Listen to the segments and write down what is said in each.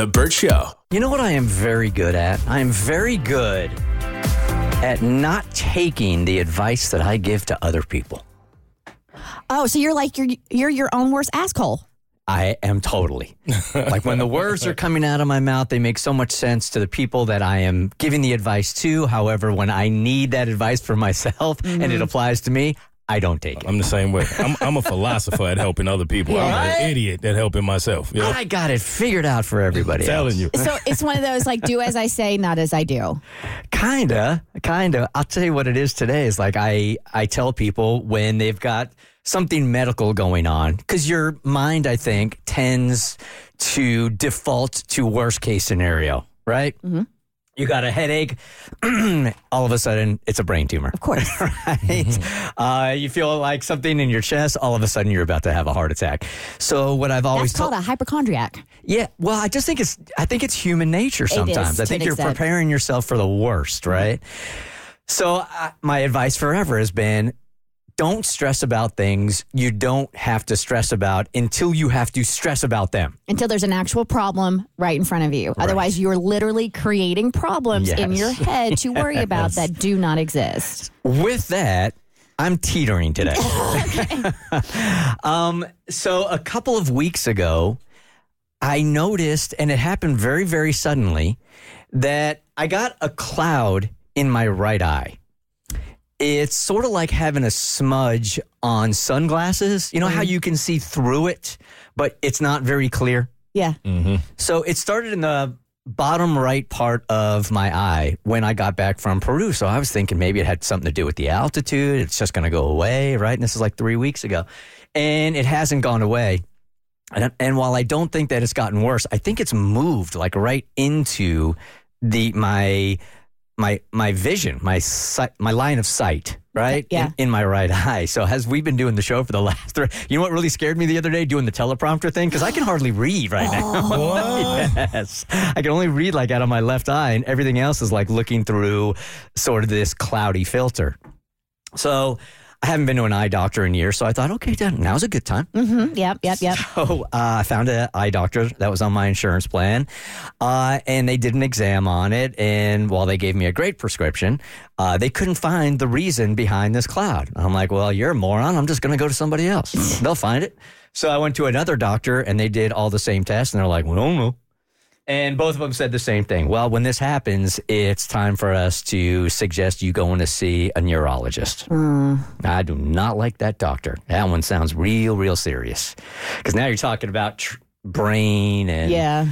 The Bert Show. You know what I am very good at? I am very good at not taking the advice that I give to other people. Oh, so you're like you're you're your own worst asshole. I am totally. like when the words are coming out of my mouth, they make so much sense to the people that I am giving the advice to. However, when I need that advice for myself and Mm-hmm. it applies to me, I don't take it. I'm the same way. I'm, I'm a philosopher at helping other people. I'm Right? an idiot at helping myself. Yeah. I got it figured out for everybody. telling else. you. So it's one of those like do as I say, not as I do. Kinda, kinda. I'll tell you what it is today. Is like I I tell people when they've got something medical going on because your mind, I think, tends to default to worst case scenario, right? Mm-hmm. You got a headache. all of a sudden, it's a brain tumor. Of course. right? Uh, you feel like something in your chest. All of a sudden, you're about to have a heart attack. So what I've always That's told called a hypochondriac. yeah, well, I just think it's I think it's human nature is, sometimes. I think you're extent. preparing yourself for the worst, right? So uh, my advice forever has been don't stress about things you don't have to stress about until you have to stress about them. Until there's an actual problem right in front of you. Otherwise, you're literally creating problems in your head to worry about that do not exist. With that, I'm teetering today. um, so a couple of weeks ago, I noticed, and it happened very, very suddenly, that I got a cloud in my right eye. It's sort of like having a smudge on sunglasses. You know how mm-hmm. you can see through it, but it's not very clear? Yeah. Mm-hmm. So it started in the bottom right part of my eye when I got back from Peru. So I was thinking maybe it had something to do with the altitude. It's just going to go away, right? And this is like three weeks ago. And it hasn't gone away. And, and while I don't think that it's gotten worse, I think it's moved like right into the my my my vision, my sight, my line of sight, right? Yeah. In, in my right eye. So as we've been doing the show for the last three, you know what really scared me the other day doing the teleprompter thing because I can hardly read right now. Oh. yes, I can only read like out of my left eye, and everything else is like looking through sort of this cloudy filter. So. I haven't been to an eye doctor in years, so I thought, okay, now's a good time. Mm-hmm. Yep. Yep. Yep. So uh, I found an eye doctor that was on my insurance plan, uh, and they did an exam on it. And while they gave me a great prescription, uh, they couldn't find the reason behind this cloud. I'm like, well, you're a moron. I'm just going to go to somebody else. They'll find it. So I went to another doctor, and they did all the same tests, and they're like, well, no, no. And both of them said the same thing. Well, when this happens, it's time for us to suggest you going to see a neurologist. Hmm. I do not like that doctor. That one sounds real, real serious. Because now you're talking about tr- brain and Yeah.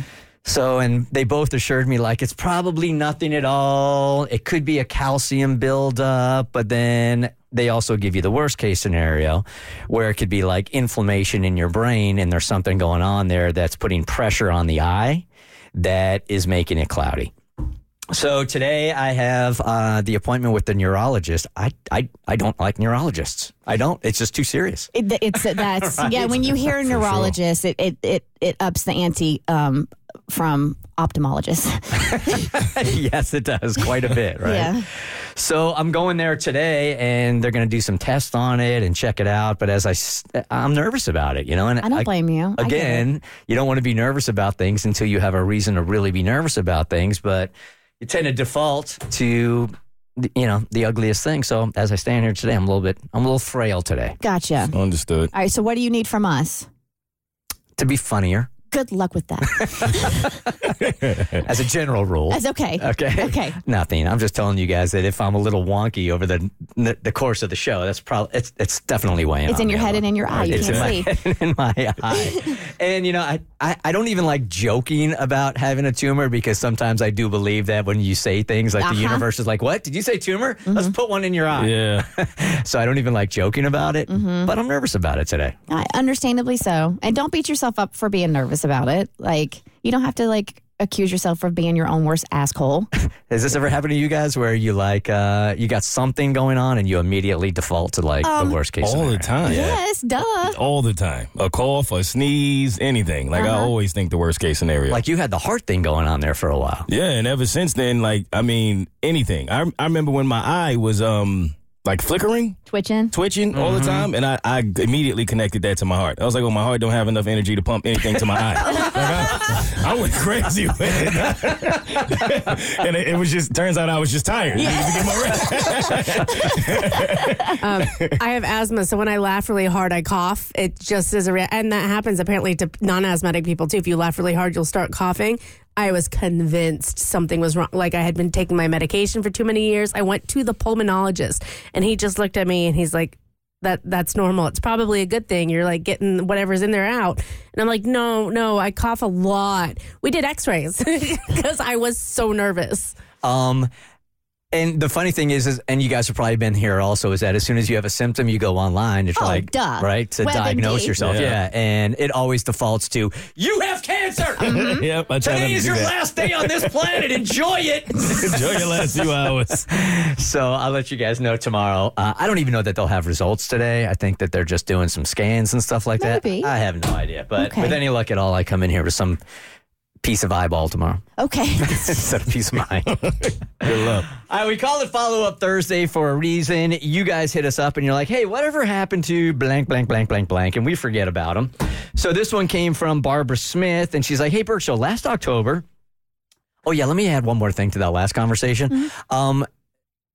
so, and they both assured me like it's probably nothing at all. It could be a calcium buildup, but then they also give you the worst case scenario where it could be like inflammation in your brain and there's something going on there that's putting pressure on the eye that is making it cloudy. So today I have uh, the appointment with the neurologist. I, I I don't like neurologists. I don't. It's just too serious. It, it's that's yeah. When you hear a neurologist, it, it it it ups the ante um, from ophthalmologist. yes, it does quite a bit, right? Yeah. So I'm going there today, and they're going to do some tests on it and check it out. But as I, I'm nervous about it, you know. And I don't blame you. I get it. Again, you don't want to be nervous about things until you have a reason to really be nervous about things. But you tend to default to, you know, the ugliest thing. So as I stand here today, I'm a little bit, I'm a little frail today. Gotcha. Understood. All right. So, what do you need from us? To be funnier, Good luck with that. as a general rule. That's okay. Okay. Okay. Nothing. I'm just telling you guys that if I'm a little wonky over the the course of the show, that's probably it's it's definitely weighing. It's on in your a head and in your eye. You It's can't in see. my head and in my eye. and you know, I, I I don't even like joking about having a tumor because sometimes I do believe that when you say things like the Uh-huh. universe is like, "What did you say, tumor? Mm-hmm. Let's put one in your eye." Yeah. So I don't even like joking about it, Mm-hmm. but I'm nervous about it today. Uh, understandably so. And don't beat yourself up for being nervous about it. Like, you don't have to, like, accuse yourself of being your own worst asshole. Has this ever happened to you guys where you like uh you got something going on and you immediately default to like Um, the worst case All scenario? the time. yes, duh. All the time. A cough, a sneeze, anything. Like I always think the worst case scenario. Like you had the heart thing going on there for a while. Yeah, and ever since then, like I mean, anything. I I remember when my eye was um like flickering, Twitching. twitching all the mm-hmm. time, and I, I immediately connected that to my heart. I was like, "Oh, my heart don't have enough energy to pump anything to my eye." I, went crazy with it, and it, it was just turns out I was just tired. My rest. Um, I have asthma, so when I laugh really hard, I cough. It just is a rea- and that happens apparently to non-asthmatic people too. If you laugh really hard, you'll start coughing. I was convinced something was wrong. Like I had been taking my medication for too many years. I went to the pulmonologist, and he just looked at me and he's like, "That that's normal. It's probably a good thing. You're like getting whatever's in there out." And I'm like, "No, no, I cough a lot." We did X-rays because I was so nervous. Um, and the funny thing is, is, and you guys have probably been here also, is that as soon as you have a symptom, you go online to try, Oh, duh. right, to WebMD. diagnose yourself. Yeah. Yeah. and it always defaults to you have cancer. yep, I Today is do your that. last day on this planet. Enjoy it. Enjoy your last few hours. So I'll let you guys know tomorrow. Uh, I don't even know that they'll have results today. I think that they're just doing some scans and stuff like Maybe. that. I have no idea. But Okay. with any luck at all, I come in here with some piece of eyeball tomorrow Okay. instead of piece of mind. Good luck. All right, we call it Follow Up Thursday for a reason. You guys hit us up and you're like, hey, whatever happened to blank, blank, blank, blank, blank? And we forget about them. So this one came from Barbara Smith and she's like, hey, Bert, so last October, oh, yeah, let me add one more thing to that last conversation. Um,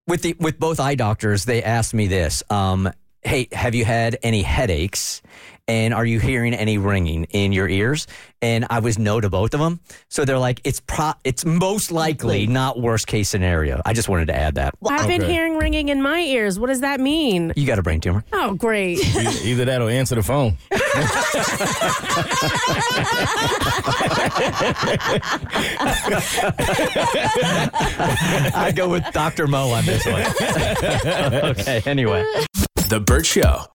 with, the, with both eye doctors, they asked me this um, hey, have you had any headaches? And are you hearing any ringing in your ears? And I was no to both of them. So they're like, it's pro- it's most likely not worst case scenario. I just wanted to add that. I've been Okay. hearing ringing in my ears. What does that mean? You got a brain tumor. Oh, great. Either, either that or answer the phone. I go with Dr. Moe on this one. okay, anyway. The Bert Show.